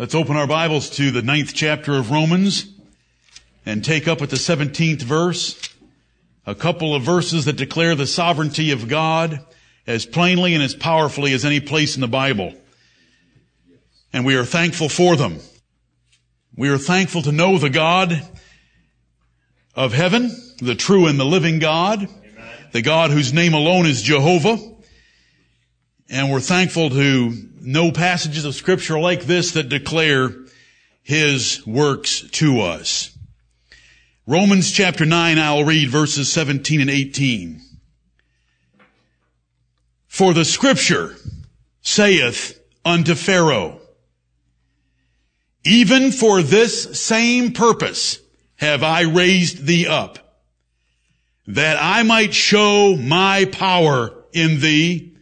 Let's open our Bibles to the ninth chapter of Romans and take up at the 17th verse a couple of verses that declare the sovereignty of God as plainly and as powerfully as any place in the Bible. And we are thankful for them. We are thankful to know the God of heaven, the true and the living God, Amen. the God whose name alone is Jehovah. And we're thankful to know passages of scripture like this that declare his works to us. Romans chapter 9, I'll read verses 17 and 18. For the scripture saith unto Pharaoh, even for this same purpose have I raised thee up, that I might show my power in thee,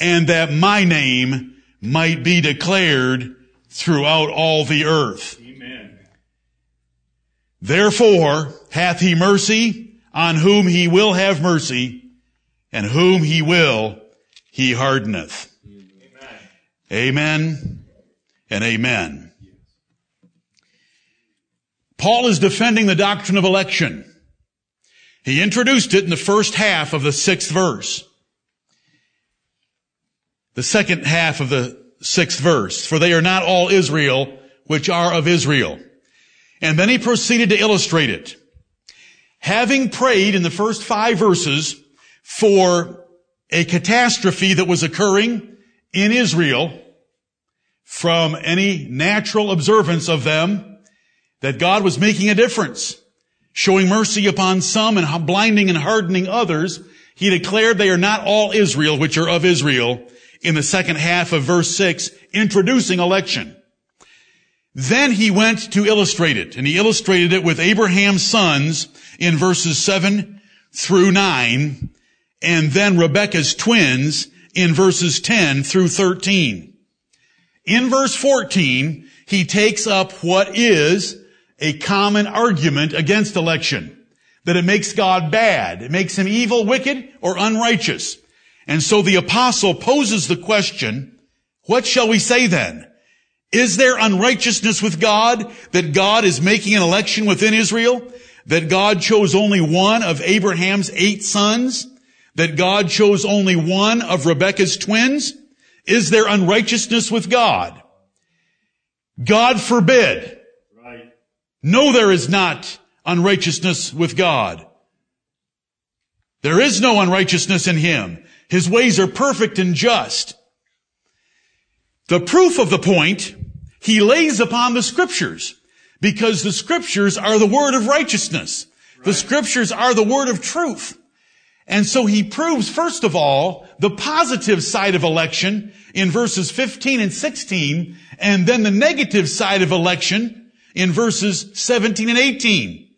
and that my name might be declared throughout all the earth. Amen. Therefore hath he mercy on whom he will have mercy, and whom he will he hardeneth. Amen. Amen and amen. Paul is defending the doctrine of election. He introduced it in the first half of the sixth verse. The second half of the sixth verse. For they are not all Israel, which are of Israel. And then he proceeded to illustrate it. Having prayed in the first five verses for a catastrophe that was occurring in Israel from any natural observance of them, that God was making a difference, showing mercy upon some and blinding and hardening others. He declared they are not all Israel, which are of Israel, in the second half of verse 6, introducing election. Then he went to illustrate it, and he illustrated it with Abraham's sons in verses 7 through 9, and then Rebekah's twins in verses 10 through 13. In verse 14, he takes up what is a common argument against election. That it makes God bad. It makes him evil, wicked, or unrighteous. And so the apostle poses the question, what shall we say then? Is there unrighteousness with God that God is making an election within Israel? That God chose only one of Abraham's eight sons? That God chose only one of Rebekah's twins? Is there unrighteousness with God? God forbid. No, there is not unrighteousness with God. There is no unrighteousness in Him. His ways are perfect and just. The proof of the point he lays upon the scriptures because the scriptures are the word of righteousness. Right. The scriptures are the word of truth. And so he proves, first of all, the positive side of election in verses 15 and 16, and then the negative side of election in verses 17 and 18.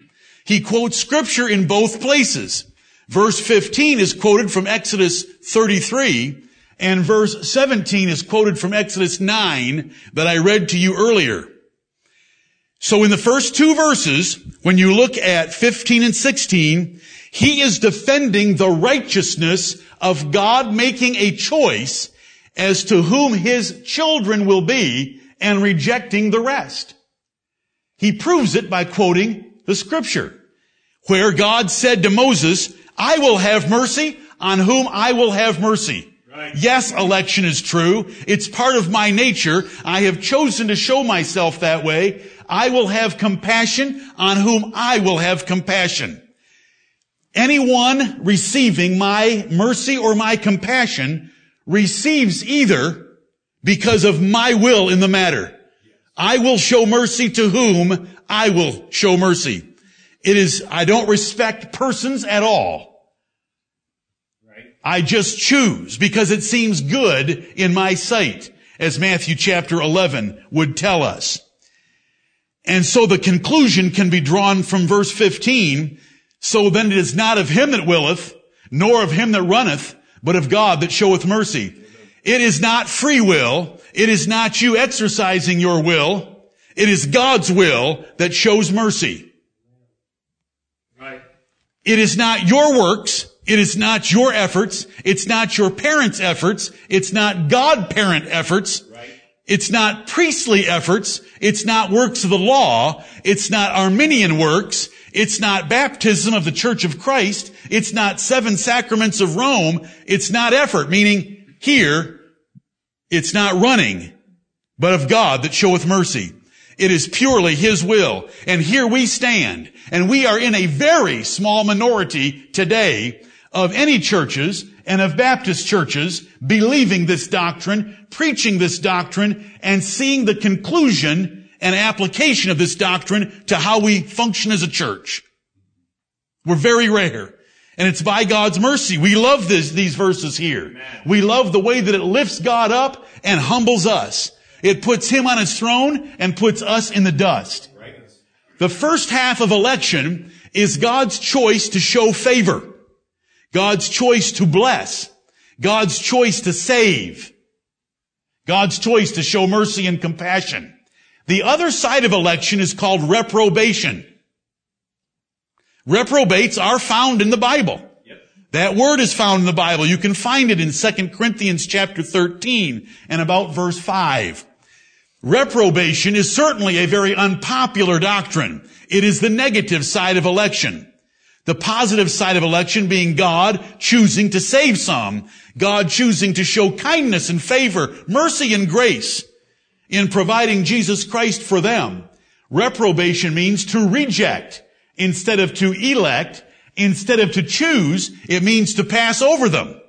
He quotes scripture in both places. Verse 15 is quoted from Exodus 33, and verse 17 is quoted from Exodus 9 that I read to you earlier. So in the first two verses, when you look at 15 and 16, he is defending the righteousness of God making a choice as to whom his children will be and rejecting the rest. He proves it by quoting the scripture where God said to Moses, I will have mercy on whom I will have mercy. Right. Yes, election is true. It's part of my nature. I have chosen to show myself that way. I will have compassion on whom I will have compassion. Anyone receiving my mercy or my compassion receives either because of my will in the matter I will show mercy to whom I will show mercy. It is, I don't respect persons at all. Right. I just choose because it seems good in my sight, as Matthew chapter 11 would tell us. And so the conclusion can be drawn from verse 15. So then it is not of him that willeth, nor of him that runneth, but of God that showeth mercy. It is not free will. It is not you exercising your will. It is God's will that shows mercy. It is not your works. It is not your efforts. It's not your parents' efforts. It's not God parent efforts. Right. It's not priestly efforts. It's not works of the law. It's not Arminian works. It's not baptism of the Church of Christ. It's not seven sacraments of Rome. It's not effort, meaning here, it's not running, but of God that showeth mercy. It is purely His will. And here we stand, and we are in a very small minority today of any churches and of Baptist churches believing this doctrine, preaching this doctrine, and seeing the conclusion and application of this doctrine to how we function as a church. We're very rare. And it's by God's mercy. We love this, these verses here. Amen. We love the way that it lifts God up and humbles us. It puts Him on His throne and puts us in the dust. The first half of election is God's choice to show favor. God's choice to bless. God's choice to save. God's choice to show mercy and compassion. The other side of election is called reprobation. Reprobates are found in the Bible. That word is found in the Bible. You can find it in 2 Corinthians chapter 13 and about verse 5. Reprobation is certainly a very unpopular doctrine. It is the negative side of election. The positive side of election being God choosing to save some, God choosing to show kindness and favor, mercy and grace in providing Jesus Christ for them. Reprobation means to reject instead of to elect, instead of to choose, it means to pass over them.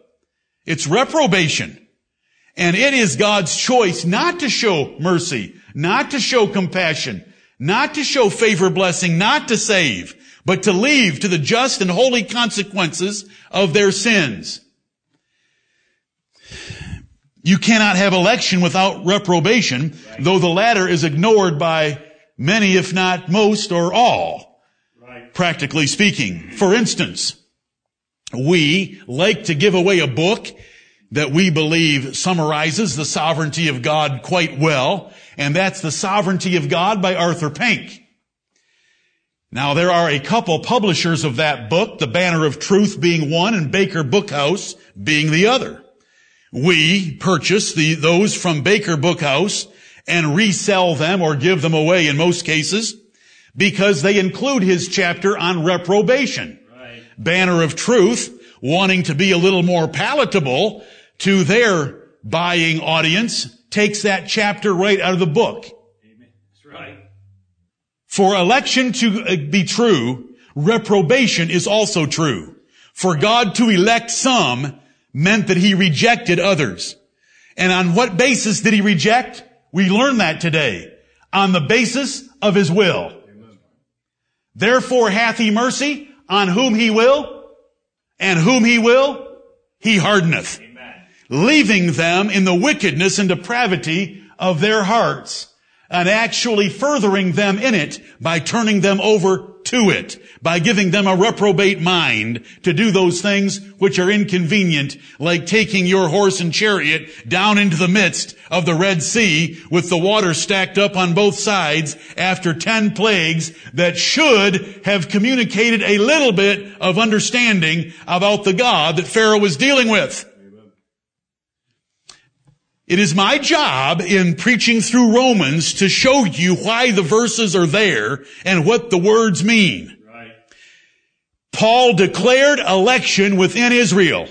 It's reprobation. And it is God's choice not to show mercy, not to show compassion, not to show favor blessing, not to save, but to leave to the just and holy consequences of their sins. You cannot have election without reprobation, right. though the latter is ignored by many, if not most or all, right. practically speaking. For instance, we like to give away a book that we believe summarizes the sovereignty of God quite well, and that's The Sovereignty of God by Arthur Pink. Now there are a couple publishers of that book, the Banner of Truth being one and Baker Bookhouse being the other. We purchase the, those from Baker Bookhouse and resell them or give them away in most cases because they include his chapter on reprobation. Right. Banner of Truth, wanting to be a little more palatable to their buying audience, takes that chapter right out of the book. Amen. That's right. For election to uh, be true, reprobation is also true. For God to elect some meant that he rejected others. And on what basis did he reject? We learn that today. On the basis of his will. Therefore hath he mercy on whom he will, and whom he will, he hardeneth. Leaving them in the wickedness and depravity of their hearts and actually furthering them in it by turning them over to it, by giving them a reprobate mind to do those things which are inconvenient, like taking your horse and chariot down into the midst of the Red Sea with the water stacked up on both sides after ten plagues that should have communicated a little bit of understanding about the God that Pharaoh was dealing with. It is my job in preaching through Romans to show you why the verses are there and what the words mean. Right. Paul declared election within Israel.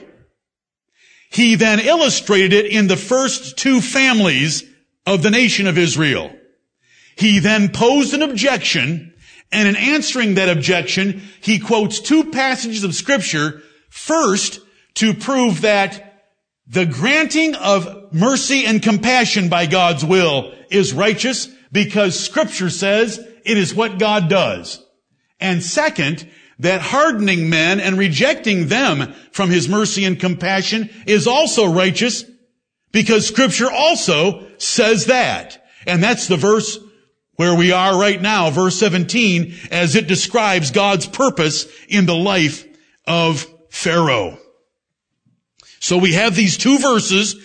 He then illustrated it in the first two families of the nation of Israel. He then posed an objection, and in answering that objection, he quotes two passages of scripture, first to prove that the granting of mercy and compassion by God's will is righteous because scripture says it is what God does. And second, that hardening men and rejecting them from his mercy and compassion is also righteous because scripture also says that. And that's the verse where we are right now, verse 17, as it describes God's purpose in the life of Pharaoh. So we have these two verses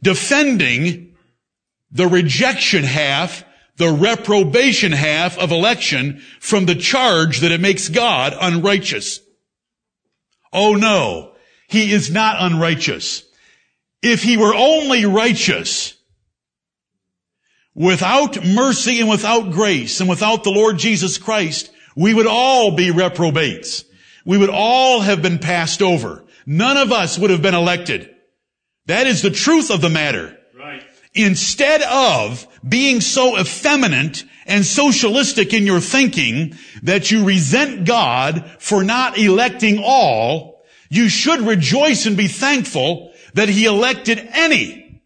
defending the rejection half, the reprobation half of election from the charge that it makes God unrighteous. Oh no, he is not unrighteous. If he were only righteous, Without mercy and without grace and without the Lord Jesus Christ, we would all be reprobates. We would all have been passed over. None of us would have been elected. That is the truth of the matter. Right. Instead of being so effeminate and socialistic in your thinking that you resent God for not electing all, you should rejoice and be thankful that He elected any.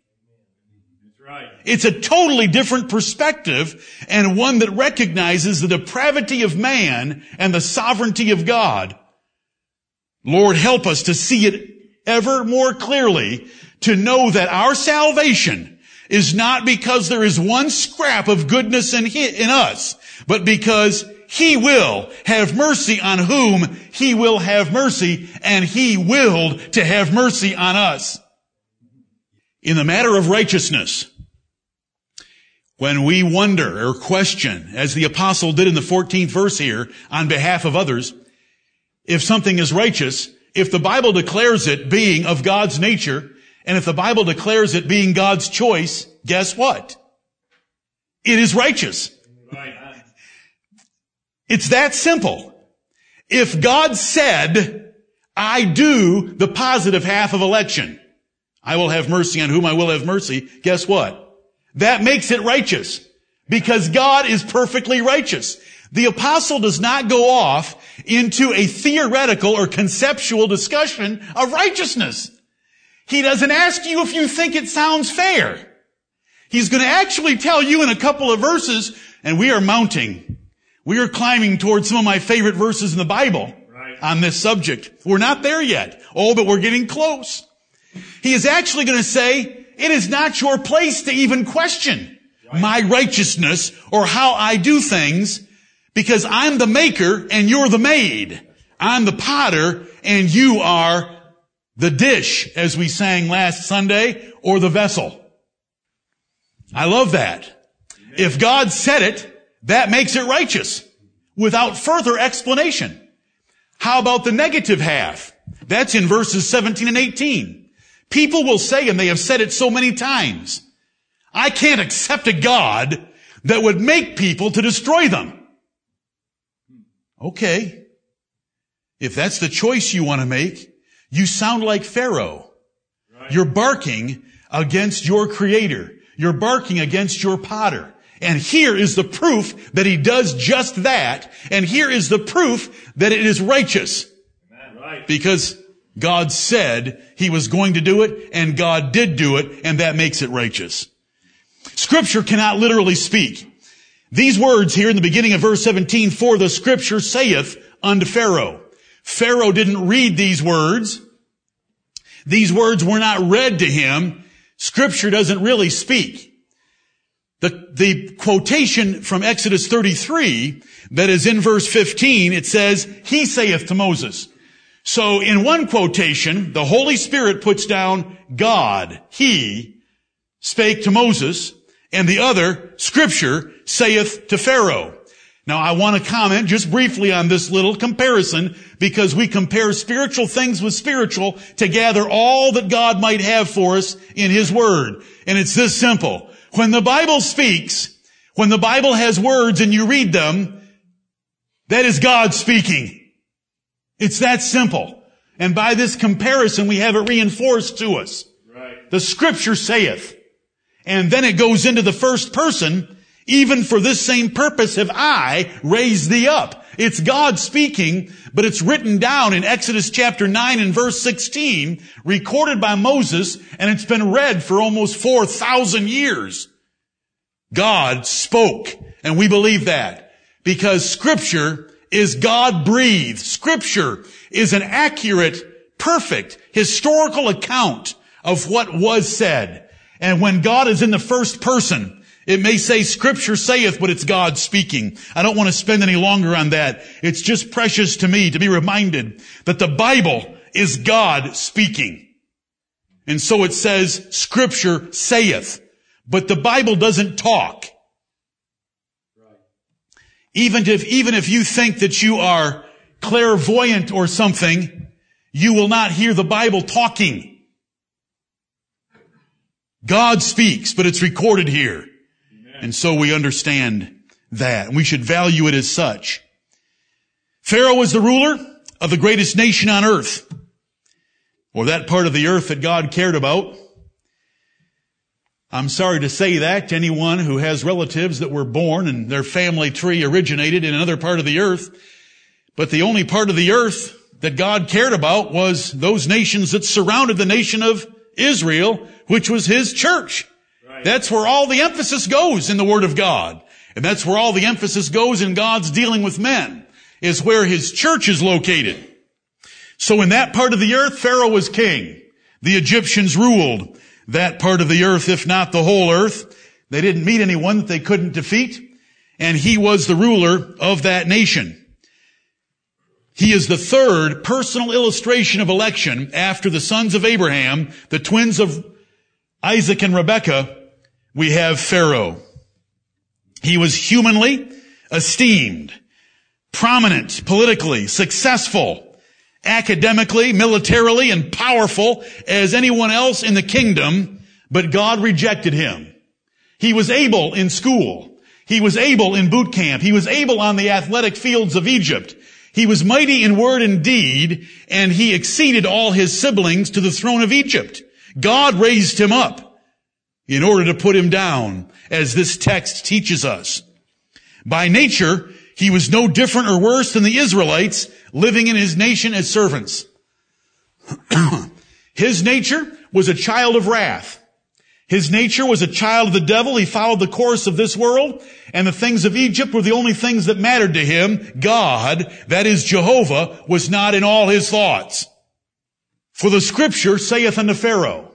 That's right. It's a totally different perspective and one that recognizes the depravity of man and the sovereignty of God. Lord, help us to see it ever more clearly to know that our salvation is not because there is one scrap of goodness in, in us, but because He will have mercy on whom He will have mercy, and He willed to have mercy on us. In the matter of righteousness, when we wonder or question, as the apostle did in the 14th verse here, on behalf of others, if something is righteous, if the Bible declares it being of God's nature, and if the Bible declares it being God's choice, guess what? It is righteous. Right. It's that simple. If God said, I do the positive half of election, I will have mercy on whom I will have mercy, guess what? That makes it righteous. Because God is perfectly righteous. The apostle does not go off into a theoretical or conceptual discussion of righteousness. He doesn't ask you if you think it sounds fair. He's going to actually tell you in a couple of verses, and we are mounting. We are climbing towards some of my favorite verses in the Bible Right. on this subject. We're not there yet. Oh, but we're getting close. He is actually going to say, it is not your place to even question my righteousness or how I do things because I'm the maker and you're the maid. I'm the potter and you are the dish as we sang last Sunday or the vessel. I love that. If God said it, that makes it righteous without further explanation. How about the negative half? That's in verses 17 and 18. People will say, and they have said it so many times, I can't accept a God that would make people to destroy them. Okay. If that's the choice you want to make, you sound like Pharaoh. You're barking against your creator. You're barking against your potter. And here is the proof that he does just that. And here is the proof that it is righteous. Right. Because God said he was going to do it and God did do it and that makes it righteous. Scripture cannot literally speak. These words here in the beginning of verse 17, for the scripture saith unto Pharaoh. Pharaoh didn't read these words. These words were not read to him. Scripture doesn't really speak. The, the quotation from Exodus 33 that is in verse 15, it says, He saith to Moses. So in one quotation, the Holy Spirit puts down God, He spake to Moses, and the other, Scripture, saith to Pharaoh. Now I want to comment just briefly on this little comparison because we compare spiritual things with spiritual to gather all that God might have for us in His Word. And it's this simple. When the Bible speaks, when the Bible has words and you read them, that is God speaking. It's that simple. And by this comparison, we have it reinforced to us. Right. The scripture saith. And then it goes into the first person, even for this same purpose have I raised thee up. It's God speaking, but it's written down in Exodus chapter 9 and verse 16, recorded by Moses, and it's been read for almost 4,000 years. God spoke, and we believe that because scripture is God breathed. Scripture is an accurate, perfect, historical account of what was said. And when God is in the first person, it may say scripture saith, but it's God speaking. I don't want to spend any longer on that. It's just precious to me to be reminded that the Bible is God speaking. And so it says scripture saith, but the Bible doesn't talk. Even if, even if you think that you are clairvoyant or something, you will not hear the Bible talking. God speaks, but it's recorded here. And so we understand that. And we should value it as such. Pharaoh was the ruler of the greatest nation on earth. Or that part of the earth that God cared about. I'm sorry to say that to anyone who has relatives that were born and their family tree originated in another part of the earth. But the only part of the earth that God cared about was those nations that surrounded the nation of Israel, which was His church. Right. That's where all the emphasis goes in the Word of God. And that's where all the emphasis goes in God's dealing with men, is where His church is located. So in that part of the earth, Pharaoh was king. The Egyptians ruled that part of the earth, if not the whole earth. They didn't meet anyone that they couldn't defeat. And he was the ruler of that nation. He is the third personal illustration of election after the sons of Abraham, the twins of Isaac and Rebekah. We have Pharaoh. He was humanly esteemed, prominent politically, successful, academically, militarily, and powerful as anyone else in the kingdom, but God rejected him. He was able in school. He was able in boot camp. He was able on the athletic fields of Egypt. He was mighty in word and deed, and he exceeded all his siblings to the throne of Egypt. God raised him up in order to put him down, as this text teaches us. By nature, he was no different or worse than the Israelites living in his nation as servants. his nature was a child of wrath. His nature was a child of the devil. He followed the course of this world, and the things of Egypt were the only things that mattered to him. God, that is Jehovah, was not in all his thoughts. For the scripture saith unto Pharaoh,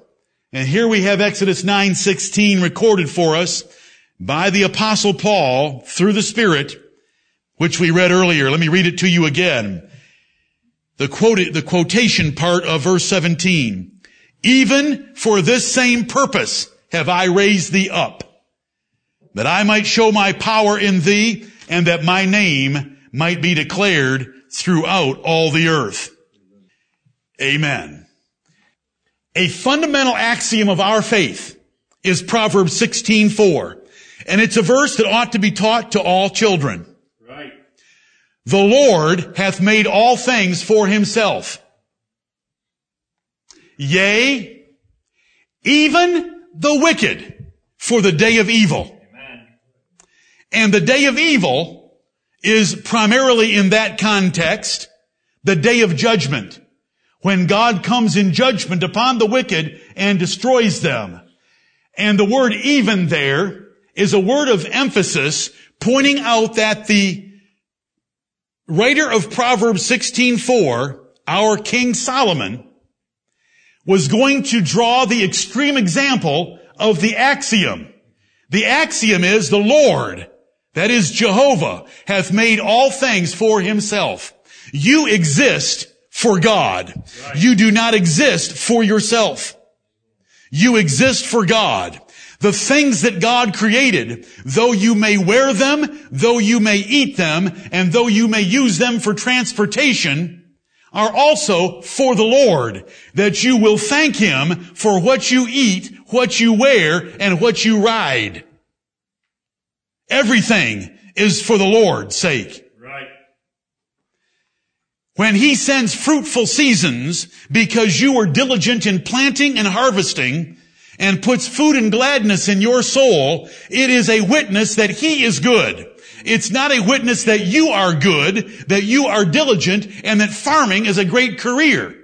and here we have Exodus 9:16 recorded for us by the apostle Paul through the Spirit, which we read earlier. Let me read it to you again. The quote, the quotation part of verse 17. Even for this same purpose have I raised thee up, that I might show my power in thee and that my name might be declared throughout all the earth. Amen. A fundamental axiom of our faith is Proverbs 16:4, and it's a verse that ought to be taught to all children. Right. The Lord hath made all things for himself. Yea, even the wicked for the day of evil. Amen. And the day of evil is primarily in that context, the day of judgment, when God comes in judgment upon the wicked and destroys them. And the word even there is a word of emphasis pointing out that the writer of Proverbs 16:4, our King Solomon, was going to draw the extreme example of the axiom. The axiom is the Lord, that is Jehovah, hath made all things for himself. You exist for God. You do not exist for yourself. You exist for God. The things that God created, though you may wear them, though you may eat them, and though you may use them for transportation, are also for the Lord, that you will thank Him for what you eat, what you wear, and what you ride. Everything is for the Lord's sake. Right. When He sends fruitful seasons because you are diligent in planting and harvesting and puts food and gladness in your soul, it is a witness that He is good. It's not a witness that you are good, that you are diligent, and that farming is a great career.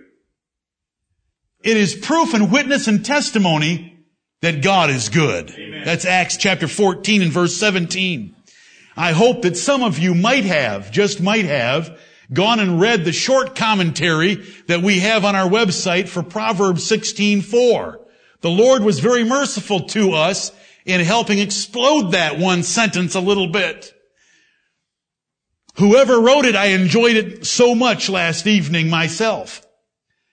It is proof and witness and testimony that God is good. Amen. That's Acts chapter 14 and verse 17. I hope that some of you might have, just might have, gone and read the short commentary that we have on our website for Proverbs 16:4. The Lord was very merciful to us in helping explode that one sentence a little bit. Whoever wrote it, I enjoyed it so much last evening myself.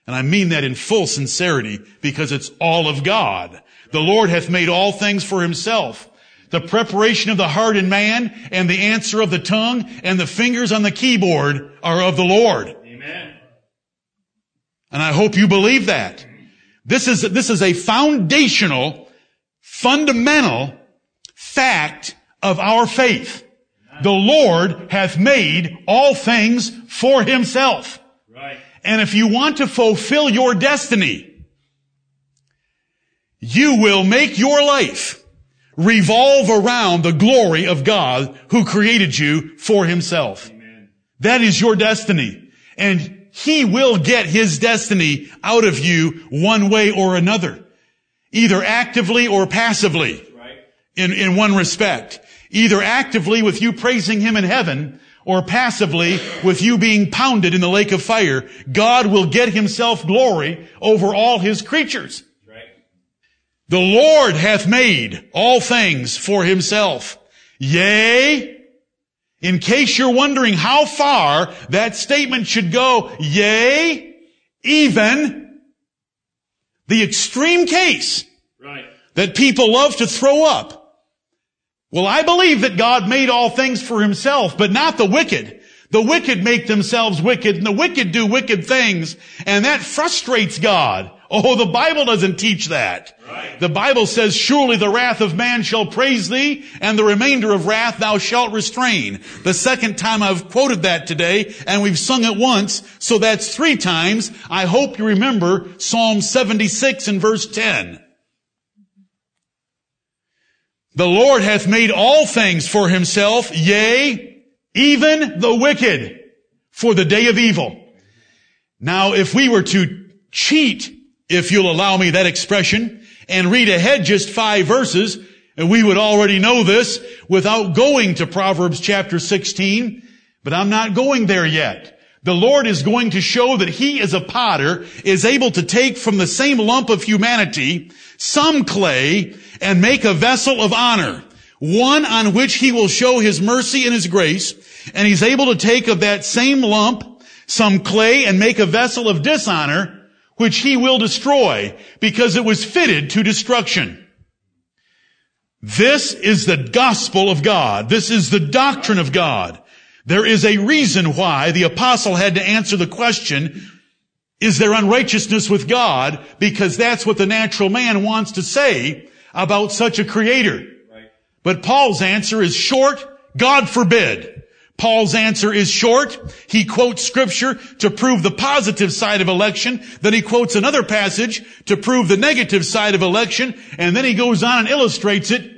And I mean that in full sincerity because it's all of God. The Lord hath made all things for himself. The preparation of the heart in man and the answer of the tongue and the fingers on the keyboard are of the Lord. Amen. And I hope you believe that. This is, this is a foundational, fundamental fact of our faith. The Lord hath made all things for himself. Right. And if you want to fulfill your destiny, you will make your life revolve around the glory of God who created you for himself. Amen. That is your destiny. And he will get his destiny out of you one way or another. Either actively or passively Right. in, in one respect. Either actively with you praising him in heaven or passively with you being pounded in the lake of fire. God will get himself glory over all his creatures. Right. The Lord hath made all things for himself. Yea, in case you're wondering how far that statement should go, yea, even the extreme case Right. that people love to throw up. Well, I believe that God made all things for himself, but not the wicked. The wicked make themselves wicked and the wicked do wicked things and that frustrates God. Oh, the Bible doesn't teach that. Right. The Bible says, surely the wrath of man shall praise thee and the remainder of wrath thou shalt restrain. The second time I've quoted that today and we've sung it once, so that's three times. I hope you remember Psalm 76 and verse 10. The Lord hath made all things for himself, yea, even the wicked for the day of evil. Now, if we were to cheat, if you'll allow me that expression, and read ahead just five verses, and we would already know this without going to Proverbs chapter 16, but I'm not going there yet. The Lord is going to show that He as a potter is able to take from the same lump of humanity some clay and make a vessel of honor, one on which He will show His mercy and His grace, and He's able to take of that same lump some clay and make a vessel of dishonor, which He will destroy because it was fitted to destruction. This is the gospel of God. This is the doctrine of God. There is a reason why the apostle had to answer the question, is there unrighteousness with God? Because that's what the natural man wants to say about such a creator. Right. But Paul's answer is short, God forbid. Paul's answer is short. He quotes scripture to prove the positive side of election. Then he quotes another passage to prove the negative side of election. And then he goes on and illustrates it,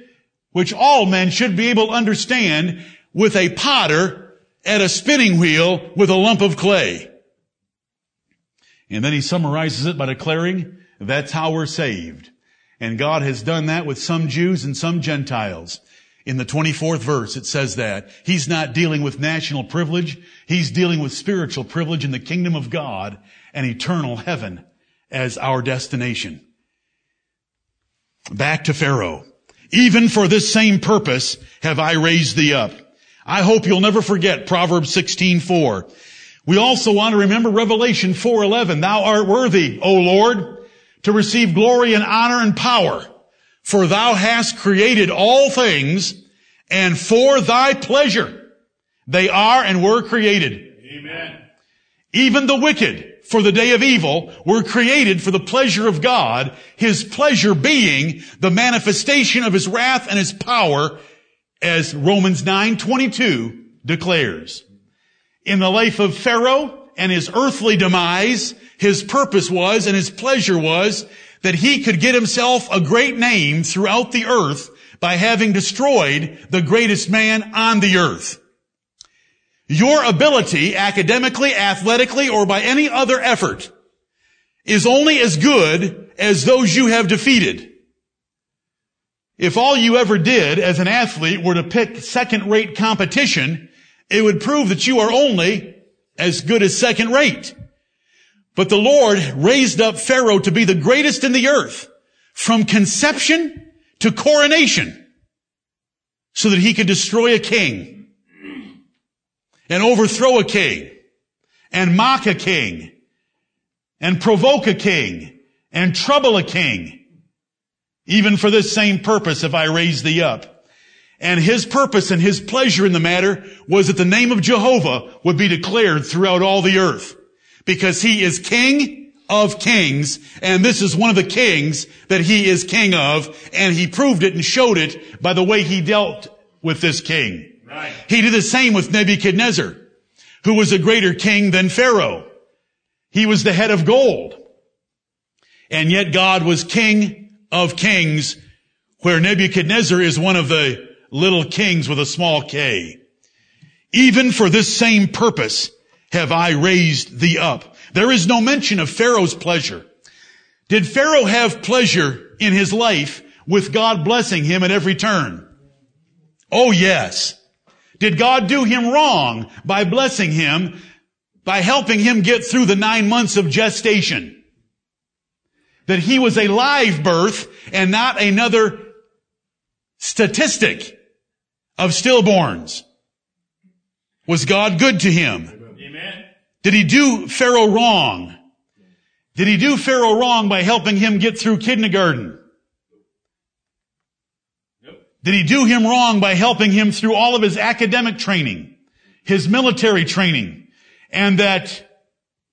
which all men should be able to understand with a potter at a spinning wheel with a lump of clay. And then he summarizes it by declaring, that's how we're saved. And God has done that with some Jews and some Gentiles. In the 24th verse, it says that. He's not dealing with national privilege. He's dealing with spiritual privilege in the kingdom of God and eternal heaven as our destination. Back to Pharaoh. Even for this same purpose have I raised thee up. I hope you'll never forget Proverbs 16:4. We also want to remember Revelation 4:11. Thou art worthy, O Lord, to receive glory and honor and power, for thou hast created all things, and for thy pleasure they are and were created. Amen. Even the wicked for the day of evil were created for the pleasure of God, his pleasure being the manifestation of his wrath and his power as Romans 9:22 declares. In the life of Pharaoh and his earthly demise, his purpose was and his pleasure was that he could get himself a great name throughout the earth by having destroyed the greatest man on the earth. Your ability, academically, athletically, or by any other effort, is only as good as those you have defeated. If all you ever did as an athlete were to pick second rate competition, it would prove that you are only as good as second rate. But the Lord raised up Pharaoh to be the greatest in the earth from conception to coronation so that he could destroy a king and overthrow a king and mock a king and provoke a king and trouble a king. Even for this same purpose if I raised thee up. And his purpose and his pleasure in the matter was that the name of Jehovah would be declared throughout all the earth. Because he is king of kings, and this is one of the kings that he is king of, and he proved it and showed it by the way he dealt with this king. Right. He did the same with Nebuchadnezzar, who was a greater king than Pharaoh. He was the head of gold. And yet God was king of kings, where Nebuchadnezzar is one of the little kings with a small k. Even for this same purpose have I raised thee up. There is no mention of Pharaoh's pleasure. Did Pharaoh have pleasure in his life with God blessing him at every turn? Oh yes. Did God do him wrong by blessing him, by helping him get through the nine months of gestation? That he was a live birth and not another statistic of stillborns. Was God good to him? Did he do Pharaoh wrong? Did he do Pharaoh wrong by helping him get through kindergarten? Did he do him wrong by helping him through all of his academic training, his military training, and that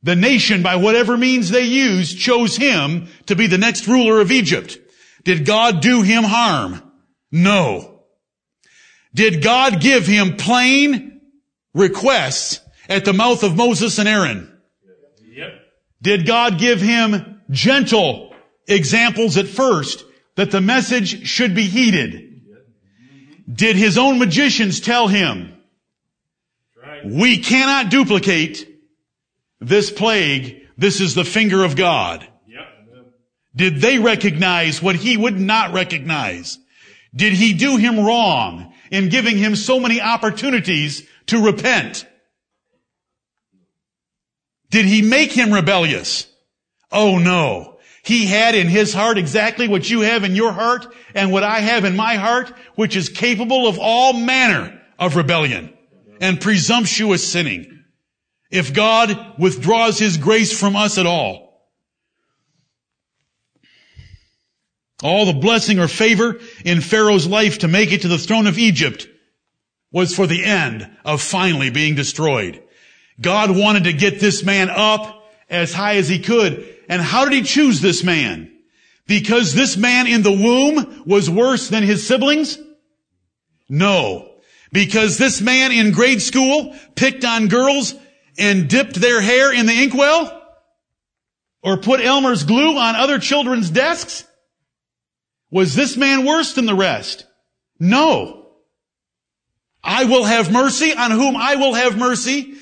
the nation, by whatever means they used, chose him to be the next ruler of Egypt? Did God do him harm? No. Did God give him plain requests at the mouth of Moses and Aaron? Yep. Did God give him gentle examples at first that the message should be heeded? Did his own magicians tell him, right. we cannot duplicate this plague. This is the finger of God. Yep. Did they recognize what he would not recognize? Did he do him wrong in giving him so many opportunities to repent? Did he make him rebellious? Oh no. He had in his heart exactly what you have in your heart and what I have in my heart, which is capable of all manner of rebellion and presumptuous sinning. If God withdraws his grace from us at all, all the blessing or favor in Pharaoh's life to make it to the throne of Egypt was for the end of finally being destroyed. God wanted to get this man up as high as he could. And how did he choose this man? Because this man in the womb was worse than his siblings? No. Because this man in grade school picked on girls and dipped their hair in the inkwell? Or put Elmer's glue on other children's desks? Was this man worse than the rest? No. I will have mercy on whom I will have mercy.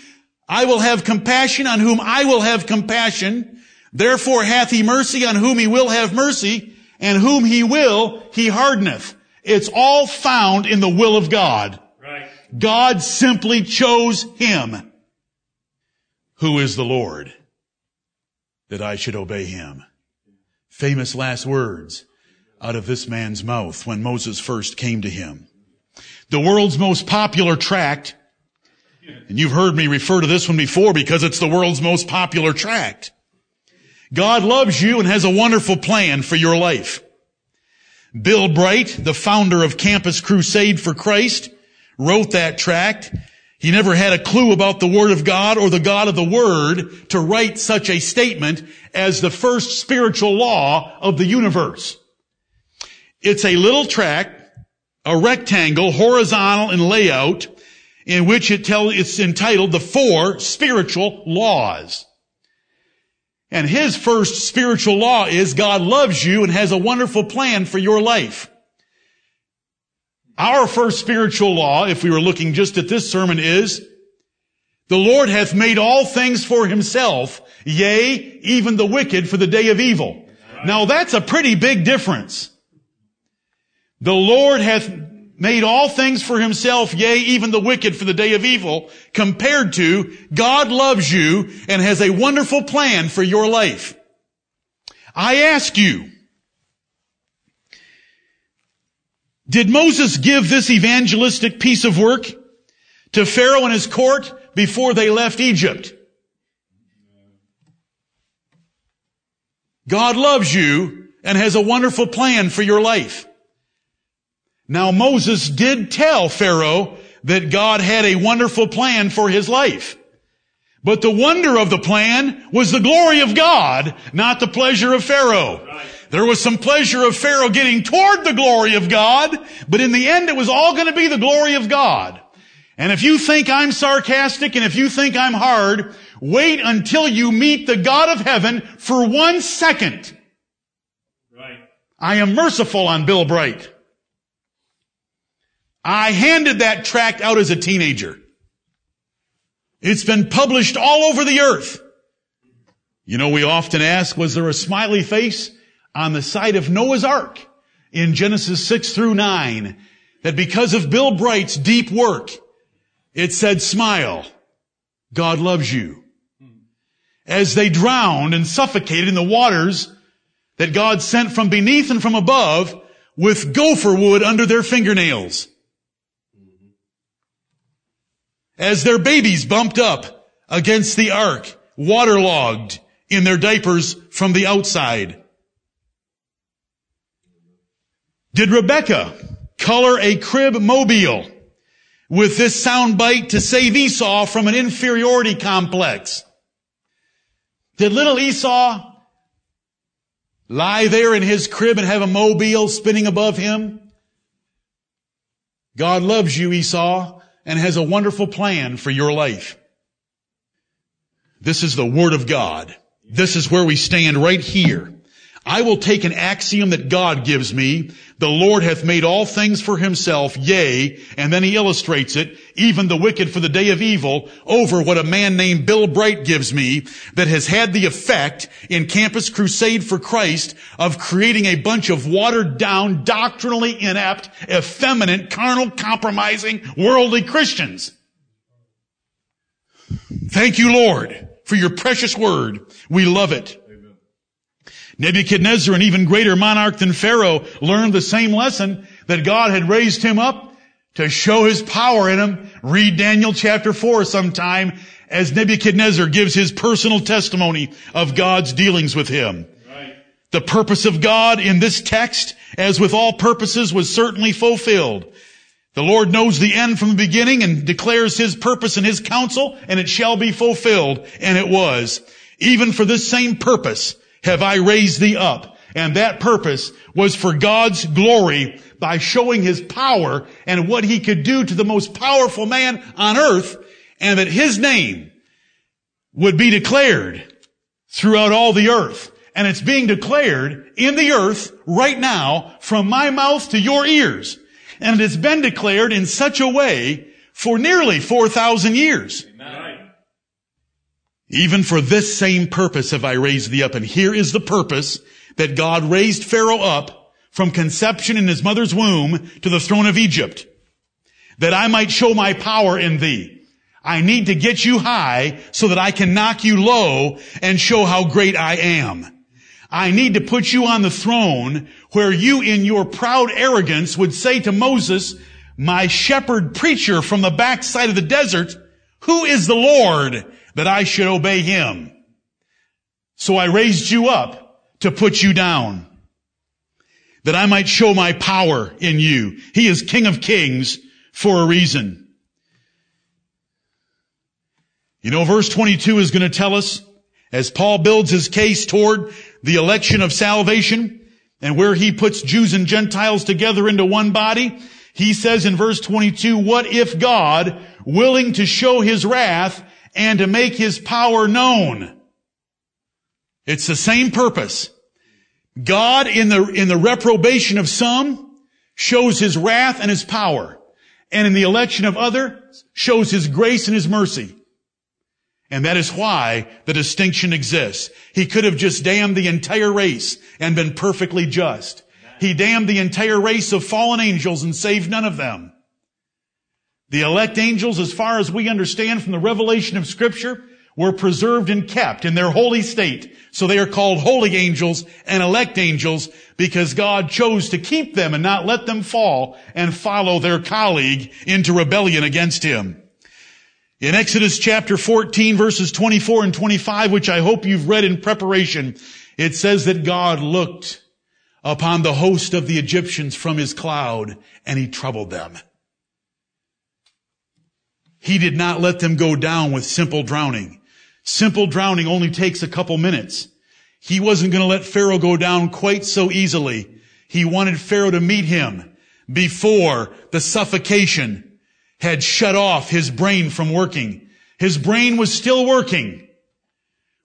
I will have compassion on whom I will have compassion. Therefore hath he mercy on whom he will have mercy, and whom he will, he hardeneth. It's all found in the will of God. Right. God simply chose him. Who is the Lord that I should obey him? Famous last words out of this man's mouth when Moses first came to him. The world's most popular tract, and you've heard me refer to this one before because it's the world's most popular tract. God loves you and has a wonderful plan for your life. Bill Bright, the founder of Campus Crusade for Christ, wrote that tract. He never had a clue about the Word of God or the God of the Word to write such a statement as the first spiritual law of the universe. It's a little tract, a rectangle, horizontal in layout, in which it tell, it's entitled the four spiritual laws. And his first spiritual law is God loves you and has a wonderful plan for your life. Our first spiritual law, if we were looking just at this sermon, is the Lord hath made all things for himself, yea, even the wicked for the day of evil. Now that's a pretty big difference. The Lord hath made all things for himself, yea, even the wicked for the day of evil, compared to God loves you and has a wonderful plan for your life. I ask you, did Moses give this evangelistic piece of work to Pharaoh and his court before they left Egypt? God loves you and has a wonderful plan for your life. Now Moses did tell Pharaoh that God had a wonderful plan for his life. But the wonder of the plan was the glory of God, not the pleasure of Pharaoh. Right. There was some pleasure of Pharaoh getting toward the glory of God, but in the end it was all going to be the glory of God. And if you think I'm sarcastic and if you think I'm hard, wait until you meet the God of heaven for one second. Right. I am merciful on Bill Bright. I handed that tract out as a teenager. It's been published all over the earth. You know, we often ask, was there a smiley face on the side of Noah's Ark in Genesis 6 through 9? That because of Bill Bright's deep work, it said, smile. God loves you. As they drowned and suffocated in the waters that God sent from beneath and from above with gopher wood under their fingernails. As their babies bumped up against the ark, waterlogged in their diapers from the outside. Did Rebecca color a crib mobile with this soundbite to save Esau from an inferiority complex? Did little Esau lie there in his crib and have a mobile spinning above him? God loves you, Esau, and has a wonderful plan for your life. This is the Word of God. This is where we stand right here. I will take an axiom that God gives me. The Lord hath made all things for himself, yea, and then he illustrates it, even the wicked for the day of evil, over what a man named Bill Bright gives me that has had the effect in Campus Crusade for Christ of creating a bunch of watered down, doctrinally inept, effeminate, carnal, compromising, worldly Christians. Thank you, Lord, for your precious word. We love it. Nebuchadnezzar, an even greater monarch than Pharaoh, learned the same lesson that God had raised him up to show his power in him. Read Daniel chapter 4 sometime as Nebuchadnezzar gives his personal testimony of God's dealings with him. Right. The purpose of God in this text, as with all purposes, was certainly fulfilled. The Lord knows the end from the beginning and declares His purpose and His counsel, and it shall be fulfilled. And it was. Even for this same purpose have I raised thee up. And that purpose was for God's glory by showing His power and what He could do to the most powerful man on earth, and that His name would be declared throughout all the earth. And it's being declared in the earth right now from my mouth to your ears. And it has been declared in such a way for nearly 4,000 years. Even for this same purpose have I raised thee up. And here is the purpose that God raised Pharaoh up from conception in his mother's womb to the throne of Egypt. That I might show my power in thee. I need to get you high so that I can knock you low and show how great I am. I need to put you on the throne where you in your proud arrogance would say to Moses, my shepherd preacher from the backside of the desert, who is the Lord that I should obey him? So I raised you up to put you down that I might show my power in you. He is King of Kings for a reason. You know, verse 22 is going to tell us as Paul builds his case toward the election of salvation and where he puts Jews and Gentiles together into one body, he says in verse 22, what if God, willing to show his wrath and to make his power known? It's the same purpose. God in the, in the reprobation of some shows his wrath and his power. And in the election of others shows his grace and his mercy. And that is why the distinction exists. He could have just damned the entire race and been perfectly just. He damned the entire race of fallen angels and saved none of them. The elect angels, as far as we understand from the revelation of scripture, were preserved and kept in their holy state. So they are called holy angels and elect angels because God chose to keep them and not let them fall and follow their colleague into rebellion against him. In Exodus chapter 14 verses 24 and 25, which I hope you've read in preparation, it says that God looked upon the host of the Egyptians from his cloud and he troubled them. He did not let them go down with simple drowning, Simple drowning only takes a couple minutes. He wasn't going to let Pharaoh go down quite so easily. He wanted Pharaoh to meet him before the suffocation had shut off his brain from working. His brain was still working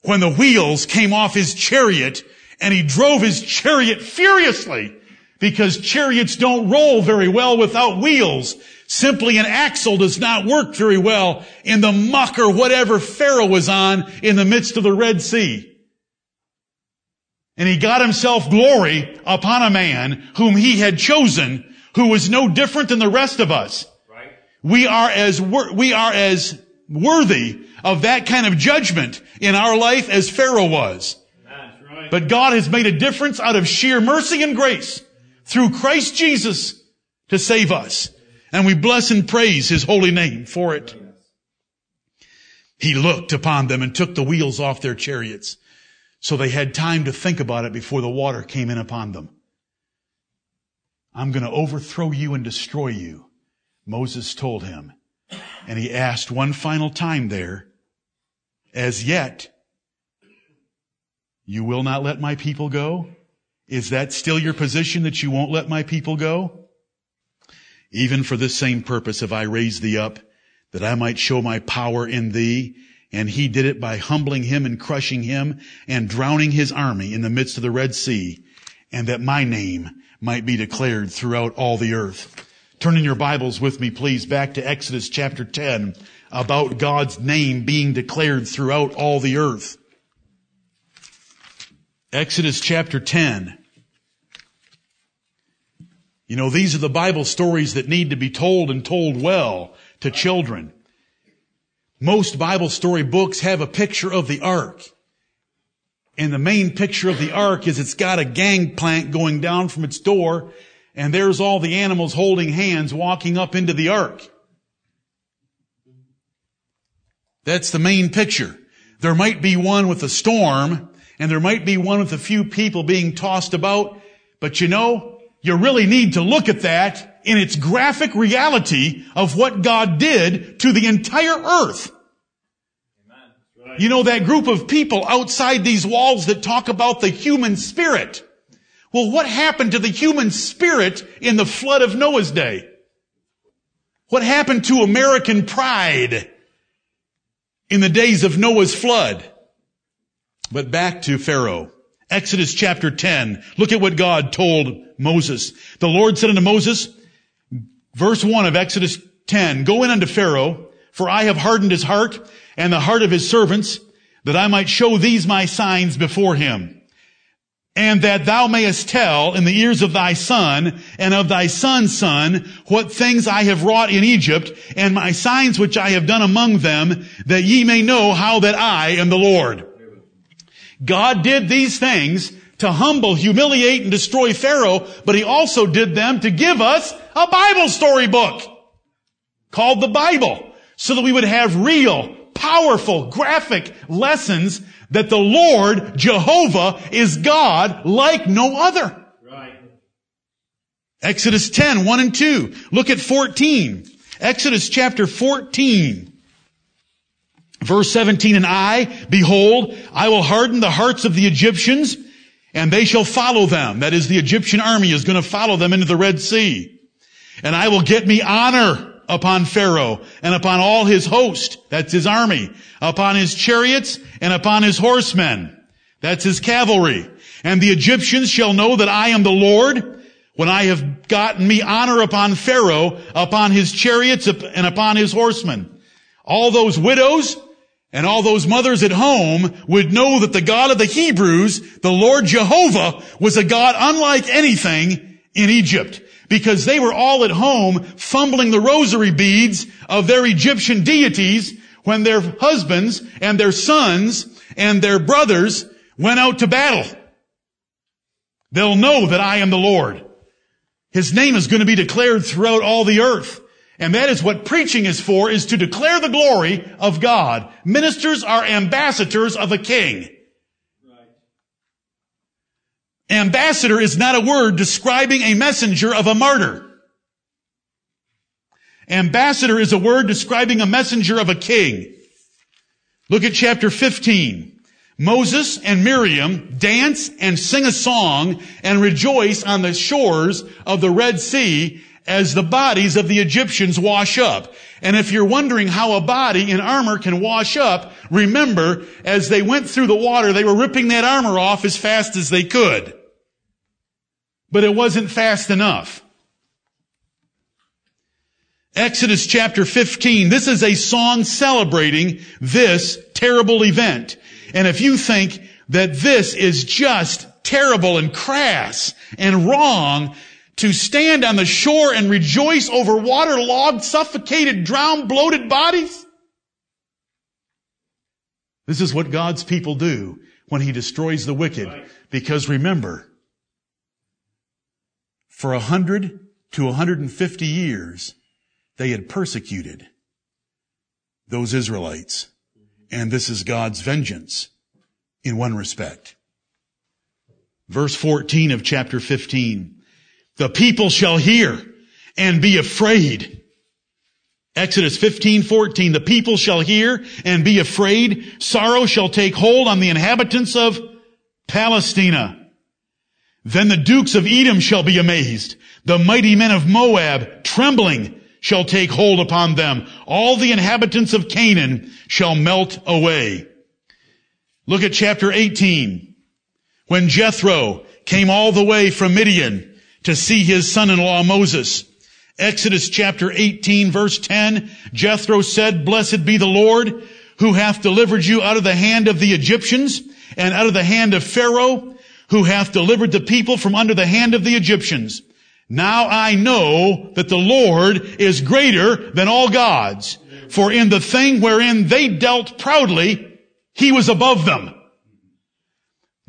when the wheels came off his chariot and he drove his chariot furiously because chariots don't roll very well without wheels. Simply an axle does not work very well in the muck or whatever Pharaoh was on in the midst of the Red Sea. And he got himself glory upon a man whom he had chosen, who was no different than the rest of us. Right. We are as, wor- we are as worthy of that kind of judgment in our life as Pharaoh was. That's right. But God has made a difference out of sheer mercy and grace through Christ Jesus to save us. And we bless and praise His holy name for it. He looked upon them and took the wheels off their chariots. So they had time to think about it before the water came in upon them. I'm going to overthrow you and destroy you, Moses told him. And he asked one final time there, as yet, you will not let my people go? Is that still your position that you won't let my people go? Even for this same purpose have I raised thee up, that I might show my power in thee. And he did it by humbling him and crushing him and drowning his army in the midst of the Red Sea, and that my name might be declared throughout all the earth. Turn in your Bibles with me, please, back to Exodus chapter 10 about God's name being declared throughout all the earth. Exodus chapter 10. You know, these are the Bible stories that need to be told and told well to children. Most Bible story books have a picture of the ark. And the main picture of the ark is it's got a gangplank going down from its door and there's all the animals holding hands walking up into the ark. That's the main picture. There might be one with a storm and there might be one with a few people being tossed about, but you know, you really need to look at that in its graphic reality of what God did to the entire earth. You know, that group of people outside these walls that talk about the human spirit. Well, what happened to the human spirit in the flood of Noah's day? What happened to American pride in the days of Noah's flood? But back to Pharaoh. Exodus chapter 10. Look at what God told Moses. The Lord said unto Moses, verse 1 of Exodus 10, Go in unto Pharaoh, for I have hardened his heart and the heart of his servants, that I might show these my signs before him. And that thou mayest tell in the ears of thy son and of thy son's son what things I have wrought in Egypt and my signs which I have done among them, that ye may know how that I am the Lord. God did these things to humble, humiliate, and destroy Pharaoh, but he also did them to give us a Bible storybook called the Bible so that we would have real, powerful, graphic lessons that the Lord, Jehovah, is God like no other. Right. Exodus 10, 1 and 2. Look at 14. Exodus chapter 14. Verse 17, and I, behold, I will harden the hearts of the Egyptians, and they shall follow them. That is, the Egyptian army is going to follow them into the Red Sea. And I will get me honor upon Pharaoh and upon all his host. That's his army. Upon his chariots and upon his horsemen. That's his cavalry. And the Egyptians shall know that I am the Lord when I have gotten me honor upon Pharaoh, upon his chariots and upon his horsemen. All those widows and all those mothers at home would know that the God of the Hebrews, the Lord Jehovah, was a God unlike anything in Egypt. Because they were all at home fumbling the rosary beads of their Egyptian deities when their husbands and their sons and their brothers went out to battle. They'll know that I am the Lord. His name is going to be declared throughout all the earth. And that is what preaching is for, is to declare the glory of God. Ministers are ambassadors of a king. Right. Ambassador is not a word describing a messenger of a martyr. Ambassador is a word describing a messenger of a king. Look at chapter 15. Moses and Miriam dance and sing a song and rejoice on the shores of the Red Sea as the bodies of the Egyptians wash up. And if you're wondering how a body in armor can wash up, remember, as they went through the water, they were ripping that armor off as fast as they could. But it wasn't fast enough. Exodus chapter 15. This is a song celebrating this terrible event. And if you think that this is just terrible and crass and wrong, to stand on the shore and rejoice over waterlogged, suffocated, drowned, bloated bodies? This is what God's people do when He destroys the wicked. Because remember, for a hundred to a hundred and fifty years, they had persecuted those Israelites. And this is God's vengeance in one respect. Verse 14 of chapter 15. The people shall hear and be afraid. Exodus 15, 14. The people shall hear and be afraid. Sorrow shall take hold on the inhabitants of Palestina. Then the dukes of Edom shall be amazed. The mighty men of Moab, trembling, shall take hold upon them. All the inhabitants of Canaan shall melt away. Look at chapter 18. When Jethro came all the way from Midian, to see his son-in-law Moses. Exodus chapter 18 verse 10, Jethro said, Blessed be the Lord who hath delivered you out of the hand of the Egyptians and out of the hand of Pharaoh, who hath delivered the people from under the hand of the Egyptians. Now I know that the Lord is greater than all gods, for in the thing wherein they dealt proudly, he was above them.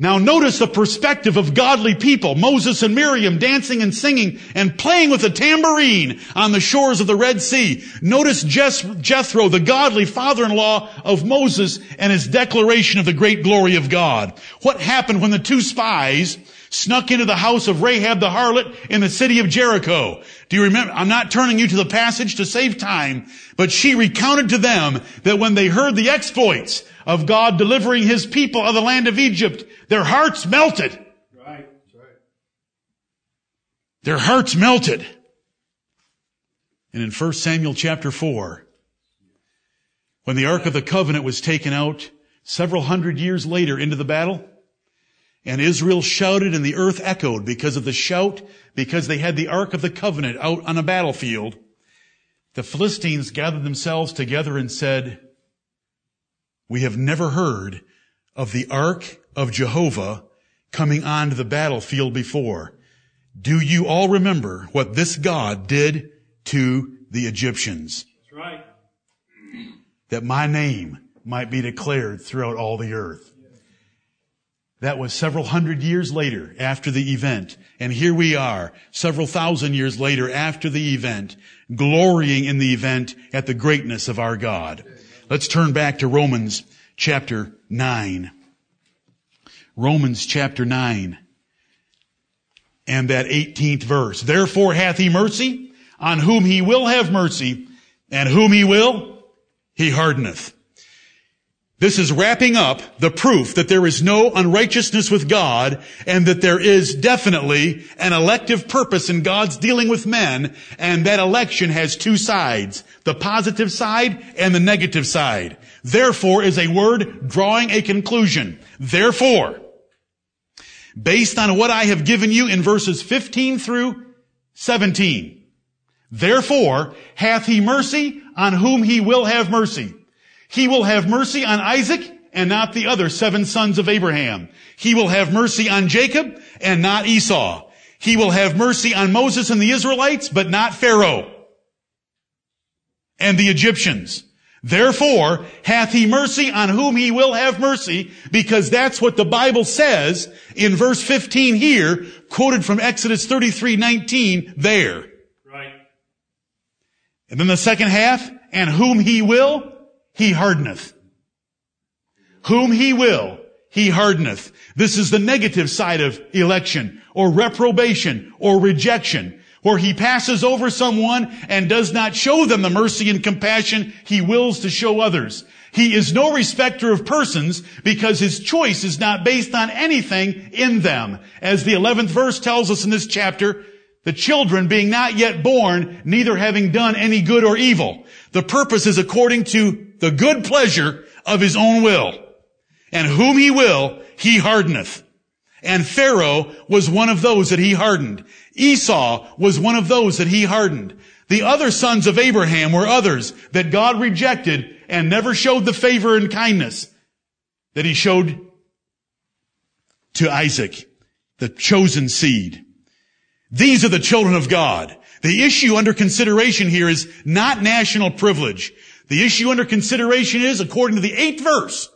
Now notice the perspective of godly people, Moses and Miriam dancing and singing and playing with a tambourine on the shores of the Red Sea. Notice Jethro, the godly father-in-law of Moses and his declaration of the great glory of God. What happened when the two spies snuck into the house of Rahab the harlot in the city of Jericho. Do you remember? I'm not turning you to the passage to save time, but she recounted to them that when they heard the exploits of God delivering his people out of the land of Egypt, their hearts melted. Right. Right. Their hearts melted. And in 1 Samuel chapter 4, when the Ark of the Covenant was taken out several hundred years later into the battle, and Israel shouted and the earth echoed because of the shout, because they had the Ark of the Covenant out on a battlefield. The Philistines gathered themselves together and said, we have never heard of the Ark of Jehovah coming onto the battlefield before. Do you all remember what this God did to the Egyptians? That's right. That my name might be declared throughout all the earth. That was several hundred years later after the event. And here we are, several thousand years later after the event, glorying in the event at the greatness of our God. Let's turn back to Romans chapter 9. Romans chapter 9 and that 18th verse. Therefore hath he mercy on whom he will have mercy and whom he will, he hardeneth. This is wrapping up the proof that there is no unrighteousness with God and that there is definitely an elective purpose in God's dealing with men and that election has two sides, the positive side and the negative side. Therefore is a word drawing a conclusion. Therefore, based on what I have given you in verses 15 through 17, therefore hath he mercy on whom he will have mercy. He will have mercy on Isaac and not the other seven sons of Abraham. He will have mercy on Jacob and not Esau. He will have mercy on Moses and the Israelites, but not Pharaoh and the Egyptians. Therefore, hath he mercy on whom he will have mercy, because that's what the Bible says in verse 15 here, quoted from Exodus 33, 19, there. Right. And then the second half, and whom he will, he hardeneth. Whom he will, he hardeneth. This is the negative side of election, or reprobation, or rejection, where he passes over someone and does not show them the mercy and compassion he wills to show others. He is no respecter of persons because his choice is not based on anything in them. As the 11th verse tells us in this chapter, the children being not yet born, neither having done any good or evil. The purpose is according to the good pleasure of his own will. And whom he will, he hardeneth. And Pharaoh was one of those that he hardened. Esau was one of those that he hardened. The other sons of Abraham were others that God rejected and never showed the favor and kindness that he showed to Isaac, the chosen seed. These are the children of God. The issue under consideration here is not national privilege. The issue under consideration is, according to the eighth verse,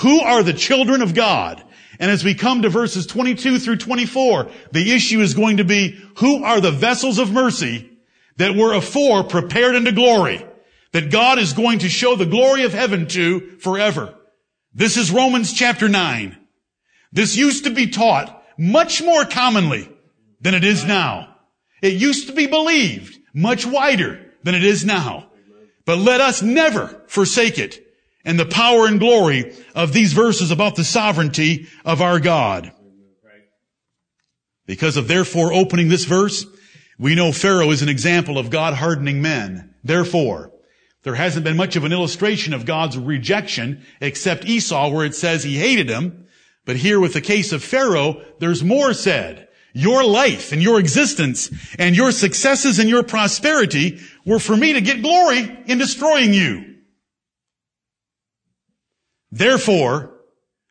who are the children of God? And as we come to verses 22 through 24, the issue is going to be, who are the vessels of mercy that were afore prepared unto glory, that God is going to show the glory of heaven to forever. This is Romans chapter 9. This used to be taught much more commonly than it is now. It used to be believed much wider than it is now. But let us never forsake it and the power and glory of these verses about the sovereignty of our God. Because of therefore opening this verse, we know Pharaoh is an example of God hardening men. Therefore, there hasn't been much of an illustration of God's rejection except Esau where it says he hated him. But here with the case of Pharaoh, there's more said. Your life and your existence and your successes and your prosperity were for me to get glory in destroying you. Therefore,